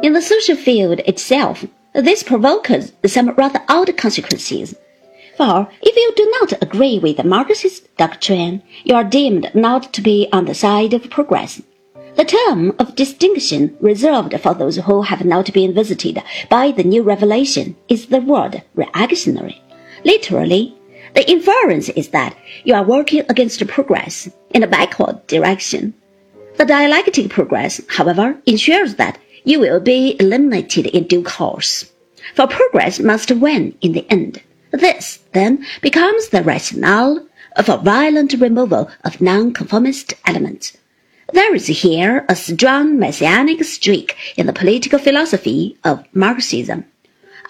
In the social field itself, this provokes some rather odd consequences. For if you do not agree with the Marxist doctrine, you are deemed not to be on the side of progress. The term of distinction reserved for those who have not been visited by the new revelation is the word reactionary. Literally, the inference is that you are working against progress in a backward direction. The dialectic progress, however, ensures that you will be eliminated in due course. For progress must win in the end. This, then, becomes the rationale of a violent removal of nonconformist elements there is here a strong messianic streak in the political philosophy of Marxism.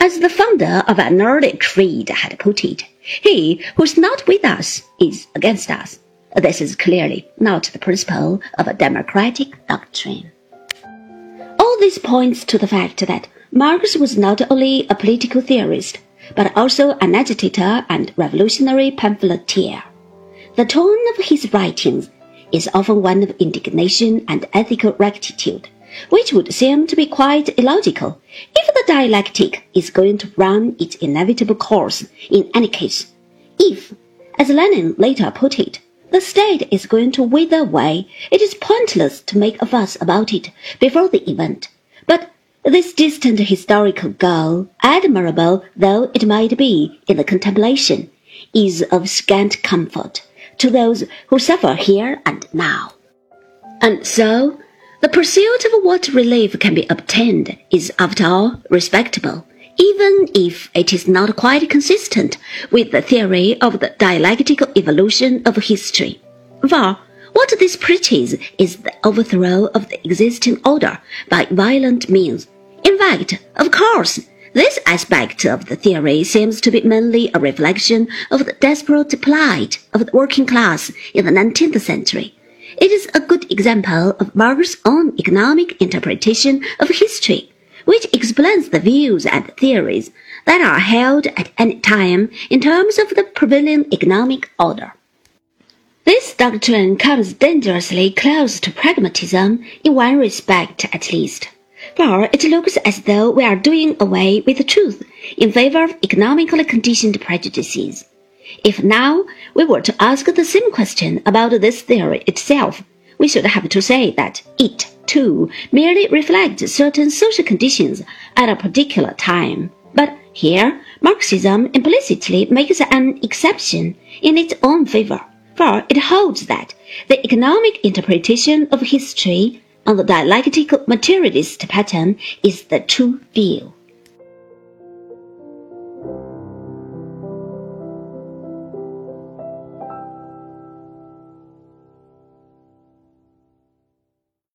As the founder of an early creed had put it, he who is not with us is against us. This is clearly not the principle of a democratic doctrine. This points to the fact that Marx was not only a political theorist, but also an agitator and revolutionary pamphleteer. The tone of his writings is often one of indignation and ethical rectitude, which would seem to be quite illogical if the dialectic is going to run its inevitable course in any case. If, as Lenin later put it, the state is going to wither away, it is pointless to make a fuss about it before the event. But this distant historical goal, admirable though it might be in the contemplation, is of scant comfort to those who suffer here and now. And so, the pursuit of what relief can be obtained is after all respectable, even if it is not quite consistent with the theory of the dialectical evolution of history. For what this preaches is the overthrow of the existing order by violent means. In fact, of course, this aspect of the theory seems to be mainly a reflection of the desperate plight of the working class in the 19th century. It is a good example of Marx's own economic interpretation of history, which explains the views and theories that are held at any time in terms of the prevailing economic order. This doctrine comes dangerously close to pragmatism in one respect at least for it looks as though we are doing away with the truth in favor of economically conditioned prejudices. If now we were to ask the same question about this theory itself, we should have to say that it, too, merely reflects certain social conditions at a particular time. But here, Marxism implicitly makes an exception in its own favor, for it holds that the economic interpretation of history on the dialectical materialist pattern is the true view.